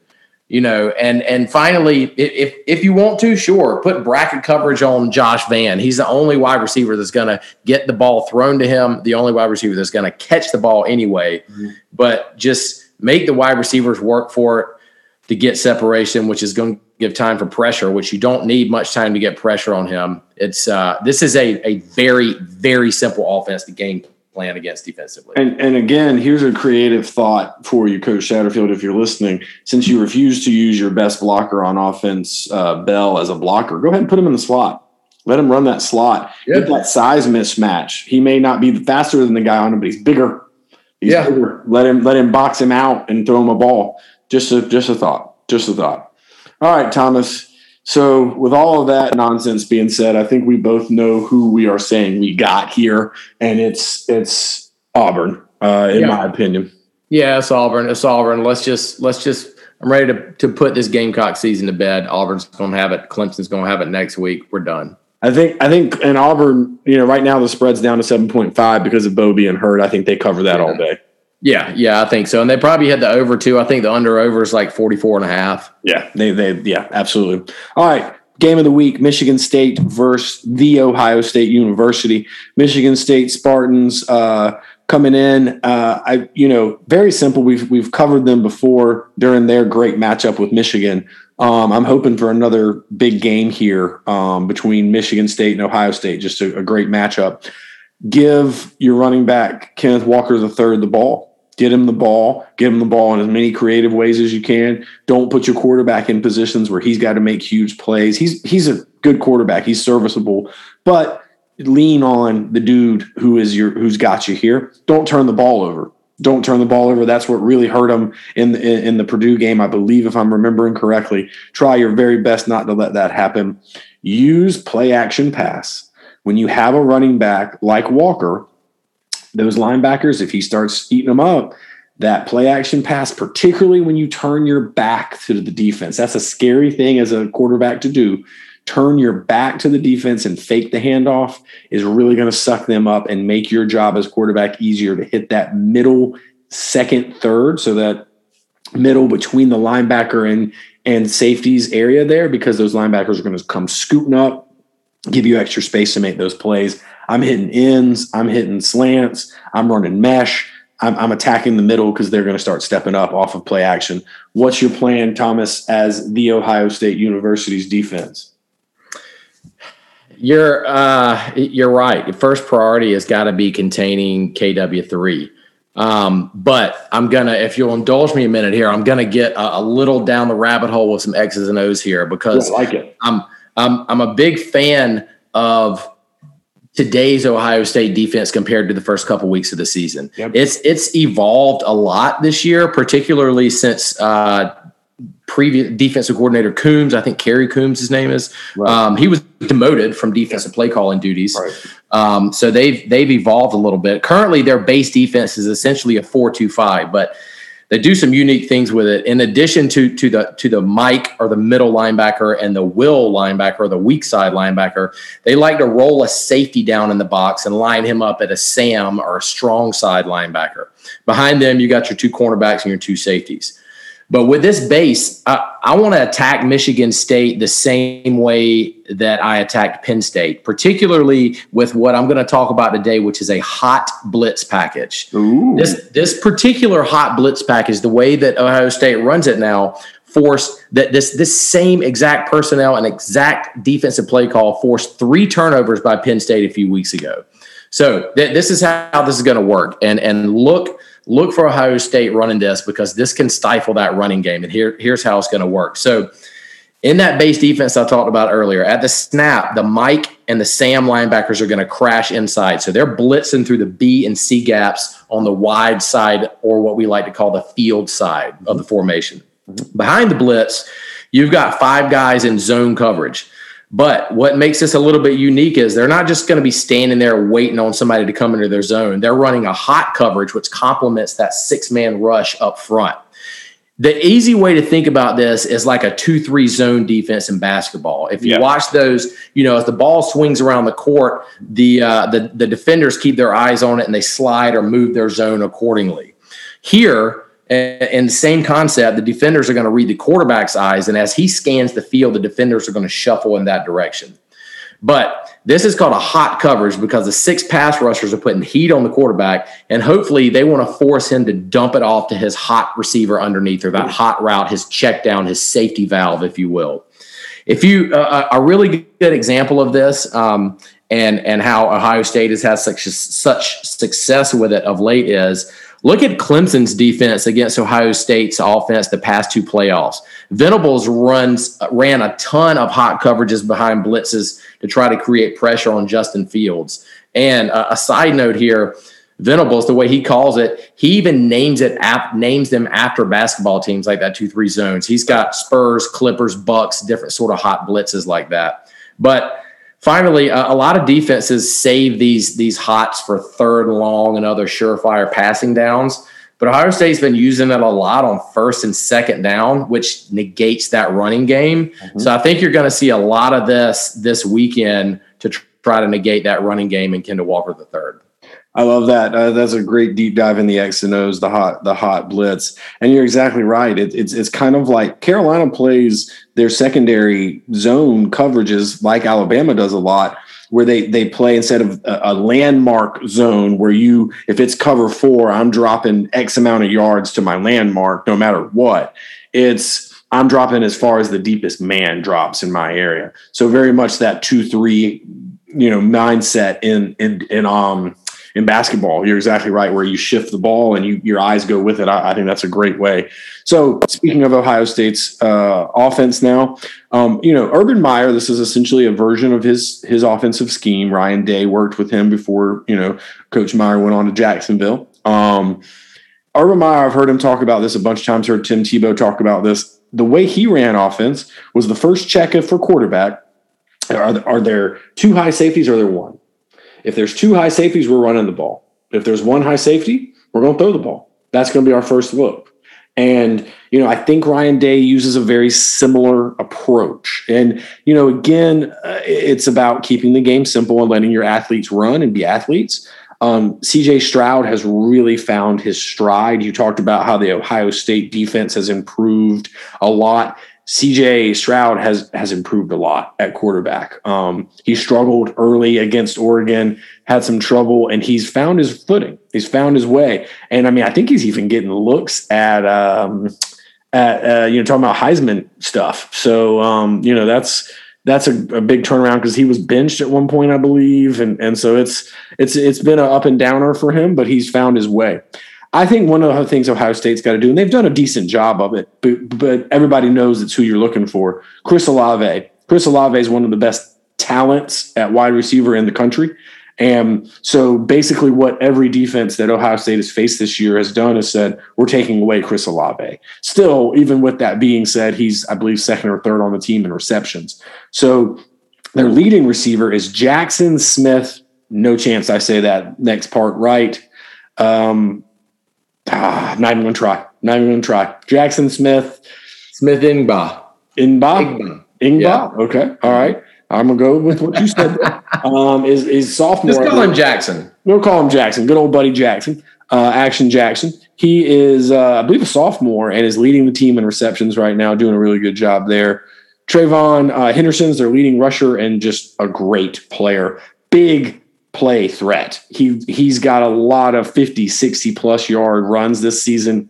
You know, and and finally, if if you want to, sure, put bracket coverage on Josh Vann. He's the only wide receiver that's going to get the ball thrown to him. The only wide receiver that's going to catch the ball anyway. Mm-hmm. But just make the wide receivers work for it to get separation, which is going to give time for pressure, which you don't need much time to get pressure on him. It's uh, this is a a very very simple offense to game plan against defensively. And and again, here's a creative thought for you, Coach Shatterfield, if you're listening. Since you refuse to use your best blocker on offense, uh, Bell as a blocker, go ahead and put him in the slot. Let him run that slot. Get that size mismatch. He may not be faster than the guy on him, but he's bigger. He's yeah. bigger. Let him let him box him out and throw him a ball. Just a just a thought. Just a thought. All right, Thomas. So, with all of that nonsense being said, I think we both know who we are saying we got here, and it's it's Auburn, uh, in yeah. my opinion. Yeah, it's Auburn. It's Auburn. Let's just let's just. I'm ready to to put this Gamecock season to bed. Auburn's going to have it. Clemson's going to have it next week. We're done. I think I think in Auburn, you know, right now the spread's down to seven point five because of Bo being hurt. I think they cover that yeah. all day. Yeah, yeah, I think so. And they probably had the over too. I think the under over is like 44 and a half. Yeah, they they yeah, absolutely. All right. Game of the week, Michigan State versus the Ohio State University. Michigan State Spartans uh, coming in. Uh, I you know, very simple. We've we've covered them before during their great matchup with Michigan. Um, I'm hoping for another big game here um, between Michigan State and Ohio State. Just a, a great matchup. Give your running back Kenneth Walker the third the ball Get him the ball, get him the ball in as many creative ways as you can. Don't put your quarterback in positions where he's got to make huge plays. He's he's a good quarterback. He's serviceable, but lean on the dude who is your who's got you here. Don't turn the ball over. Don't turn the ball over. That's what really hurt him in the, in the Purdue game, I believe, if I'm remembering correctly. Try your very best not to let that happen. Use play action pass when you have a running back like Walker those linebackers, if he starts eating them up, that play action pass, particularly when you turn your back to the defense, that's a scary thing as a quarterback to do. Turn your back to the defense and fake the handoff is really going to suck them up and make your job as quarterback easier to hit that middle, second, third, so that middle between the linebacker and and safeties area there because those linebackers are going to come scooting up, give you extra space to make those plays. I'm hitting ends, I'm hitting slants, I'm running mesh. I'm, I'm attacking the middle because they're going to start stepping up off of play action. What's your plan, Thomas, as the Ohio State University's defense? You're uh, you're right. First priority has got to be containing KW three. Um, but I'm gonna, if you'll indulge me a minute here, I'm gonna get a, a little down the rabbit hole with some X's and O's here because yeah, I like it. I'm I'm I'm a big fan of today's Ohio State defense compared to the first couple weeks of the season. Yep. It's it's evolved a lot this year, particularly since uh, previous defensive coordinator Coombs, I think Kerry Coombs, his name is. Right. Um, he was demoted from defensive play calling duties. Right. Um, so they've they've evolved a little bit. Currently, their base defense is essentially a four two five, but they do some unique things with it. In addition to to the to the Mike or the middle linebacker and the Will linebacker or the weak side linebacker, they like to roll a safety down in the box and line him up at a Sam or a strong side linebacker. Behind them, you got your two cornerbacks and your two safeties. But with this base, I, I want to attack Michigan State the same way that I attacked Penn State, particularly with what I'm going to talk about today, which is a hot blitz package. Ooh. This this particular hot blitz package, the way that Ohio State runs it now, forced that this this same exact personnel and exact defensive play call forced three turnovers by Penn State a few weeks ago. So th- this is how this is going to work. And and look look for Ohio State running this because this can stifle that running game. And here, here's how it's going to work. So, in that base defense I talked about earlier, at the snap, the Mike and the Sam linebackers are going to crash inside. So they're blitzing through the B and C gaps on the wide side, or what we like to call the field side of the formation. Behind the blitz, you've got five guys in zone coverage. But what makes this a little bit unique is they're not just going to be standing there waiting on somebody to come into their zone. They're running a hot coverage, which complements that six man rush up front. The easy way to think about this is like a 2 3 zone defense in basketball. If you watch those, you know, as the ball swings around the court, the, uh, the, the defenders keep their eyes on it and they slide or move their zone accordingly. Here, and the same concept, the defenders are going to read the quarterback's eyes, and as he scans the field, the defenders are going to shuffle in that direction. But this is called a hot coverage because the six pass rushers are putting heat on the quarterback, and hopefully they want to force him to dump it off to his hot receiver underneath or that hot route, his check down, his safety valve, if you will. If you uh, a really good example of this, um, and and how Ohio State has had such such success with it of late is Look at Clemson's defense against Ohio State's offense the past two playoffs. Venables runs ran a ton of hot coverages behind blitzes to try to create pressure on Justin Fields. And a, a side note here, Venables, the way he calls it, he even names it ap- names them after basketball teams like that two three zones. He's got Spurs, Clippers, Bucks, different sort of hot blitzes like that. But Finally, a, a lot of defenses save these these hots for third and long and other surefire passing downs. But Ohio State's been using it a lot on first and second down, which negates that running game. Mm-hmm. So I think you're going to see a lot of this this weekend to try to negate that running game in Kendall Walker the third. I love that. Uh, that's a great deep dive in the X and O's, the hot, the hot blitz. And you're exactly right. It, it's it's kind of like Carolina plays their secondary zone coverages like Alabama does a lot, where they they play instead of a, a landmark zone where you if it's cover four, I'm dropping X amount of yards to my landmark no matter what. It's I'm dropping as far as the deepest man drops in my area. So very much that two three, you know, mindset in in in um in basketball. You're exactly right, where you shift the ball and you, your eyes go with it. I, I think that's a great way. So, speaking of Ohio State's uh, offense now, um, you know, Urban Meyer, this is essentially a version of his his offensive scheme. Ryan Day worked with him before, you know, Coach Meyer went on to Jacksonville. Um, Urban Meyer, I've heard him talk about this a bunch of times, heard Tim Tebow talk about this. The way he ran offense was the first check for quarterback. Are, are there two high safeties or are there one? If there's two high safeties, we're running the ball. If there's one high safety, we're going to throw the ball. That's going to be our first look. And, you know, I think Ryan Day uses a very similar approach. And, you know, again, uh, it's about keeping the game simple and letting your athletes run and be athletes. Um, CJ Stroud has really found his stride. You talked about how the Ohio State defense has improved a lot. CJ Stroud has has improved a lot at quarterback. Um, he struggled early against Oregon, had some trouble, and he's found his footing. He's found his way, and I mean, I think he's even getting looks at um, at uh, you know talking about Heisman stuff. So um, you know that's that's a, a big turnaround because he was benched at one point, I believe, and and so it's it's it's been an up and downer for him, but he's found his way. I think one of the things Ohio State's got to do, and they've done a decent job of it, but, but everybody knows it's who you're looking for. Chris Olave. Chris Olave is one of the best talents at wide receiver in the country. And so basically, what every defense that Ohio State has faced this year has done is said, we're taking away Chris Olave. Still, even with that being said, he's, I believe, second or third on the team in receptions. So their leading receiver is Jaxon Smith. No chance I say that next part right. Um, Ah, not even gonna try. Not even gonna try. Jaxon Smith. Smith Ingba. Ingba. Ingba. Yeah. Okay. All right. I'm gonna go with what you said. um, is is sophomore? Just call him Jackson. We'll call him Jackson. Good old buddy Jackson. uh, Action Jackson. He is, uh, I believe, a sophomore and is leading the team in receptions right now, doing a really good job there. TreVeyon uh, Henderson's their leading rusher and just a great player. Big play threat. He he's got a lot of 50, 60 plus yard runs this season.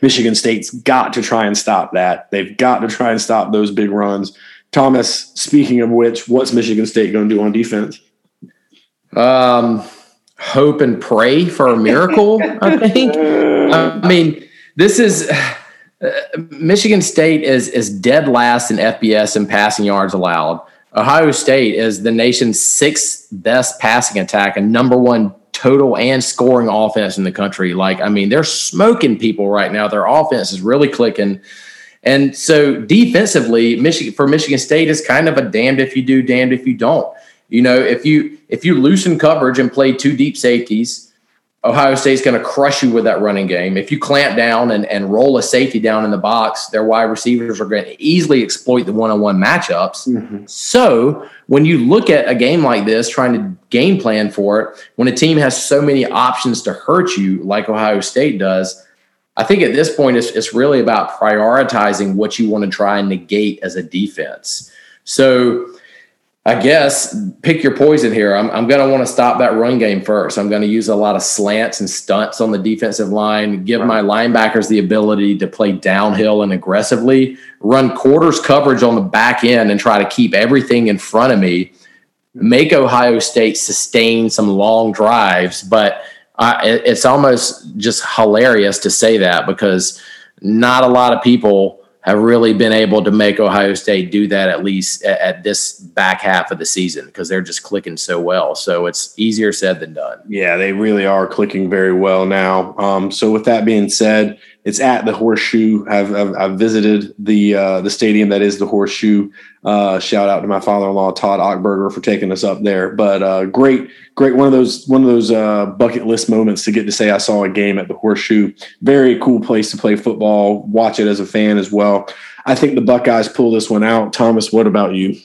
Michigan State's got to try and stop that. They've got to try and stop those big runs. Thomas, speaking of which, what's Michigan State going to do on defense? Um, hope and pray for a miracle, I think. I mean, this is uh, Michigan State is is dead last in FBS and passing yards allowed. Ohio State is the nation's sixth best passing attack and number one total and scoring offense in the country. Like, I mean, they're smoking people right now. Their offense is really clicking. And so defensively, Michigan for Michigan State is kind of a damned if you do, damned if you don't. You know, if you if you loosen coverage and play two deep safeties, Ohio State's going to crush you with that running game. If you clamp down and, and roll a safety down in the box, their wide receivers are going to easily exploit the one on one matchups. Mm-hmm. So, when you look at a game like this, trying to game plan for it, when a team has so many options to hurt you, like Ohio State does, I think at this point, it's, it's really about prioritizing what you want to try and negate as a defense. So, I guess pick your poison here. I'm, I'm going to want to stop that run game first. I'm going to use a lot of slants and stunts on the defensive line, give my linebackers the ability to play downhill and aggressively, run quarters coverage on the back end and try to keep everything in front of me, make Ohio State sustain some long drives. But I, it's almost just hilarious to say that because not a lot of people have really been able to make Ohio State do that at least at, at this back half of the season because they're just clicking so well. So it's easier said than done. Yeah, they really are clicking very well now. Um, so with that being said, it's at the Horseshoe. I've, I've, I've visited the uh, the stadium that is the Horseshoe. Uh, shout out to my father-in-law Todd Ockberger for taking us up there. But uh, great, great one of those one of those uh, bucket list moments to get to say I saw a game at the Horseshoe. Very cool place to play football. Watch it as a fan as well. I think the Buckeyes pull this one out. Thomas, what about you?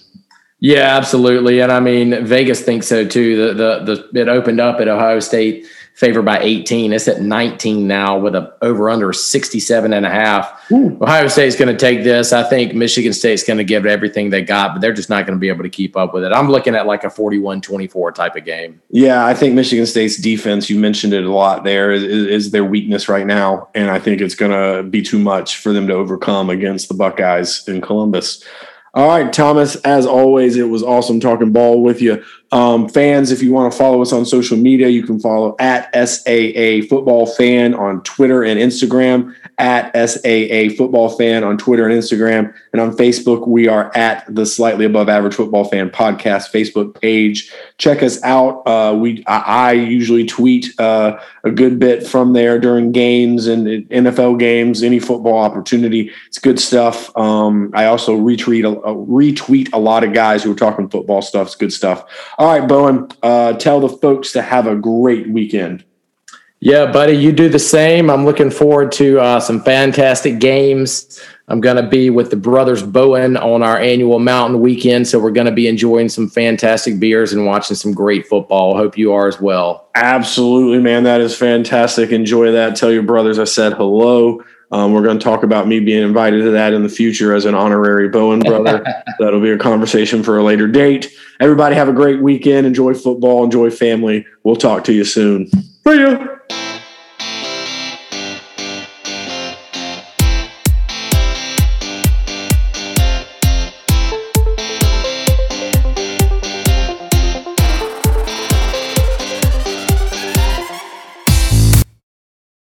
Yeah, absolutely. And I mean, Vegas thinks so too. The the the it opened up at Ohio State favored by 18. It's at 19 now with a over under 67 and a half. Ooh. Ohio State's going to take this. I think Michigan State's going to give it everything they got, but they're just not going to be able to keep up with it. I'm looking at like a 41-24 type of game. Yeah, I think Michigan State's defense, you mentioned it a lot there, is, is their weakness right now. And I think it's going to be too much for them to overcome against the Buckeyes in Columbus. All right, Thomas, as always, it was awesome talking ball with you. Um, fans, if you want to follow us on social media, you can follow at SAA Football Fan on Twitter and Instagram, at SAA Football Fan on Twitter and Instagram. And on Facebook, we are at the Slightly Above Average Football Fan Podcast Facebook page. Check us out. Uh, we I, I, usually tweet uh, a good bit from there during games and NFL games, any football opportunity. It's good stuff. Um, I also retweet a, a, retweet a lot of guys who are talking football stuff. It's good stuff. All right, Bowen, uh, tell the folks to have a great weekend. Yeah, buddy, you do the same. I'm looking forward to uh, some fantastic games. I'm going to be with the brothers Bowen on our annual mountain weekend. So we're going to be enjoying some fantastic beers and watching some great football. Hope you are as well. Absolutely, man. That is fantastic. Enjoy that. Tell your brothers I said hello. Um, we're going to talk about me being invited to that in the future as an honorary Bowen brother. That'll be a conversation for a later date. Everybody have a great weekend. Enjoy football. Enjoy family. We'll talk to you soon. See ya.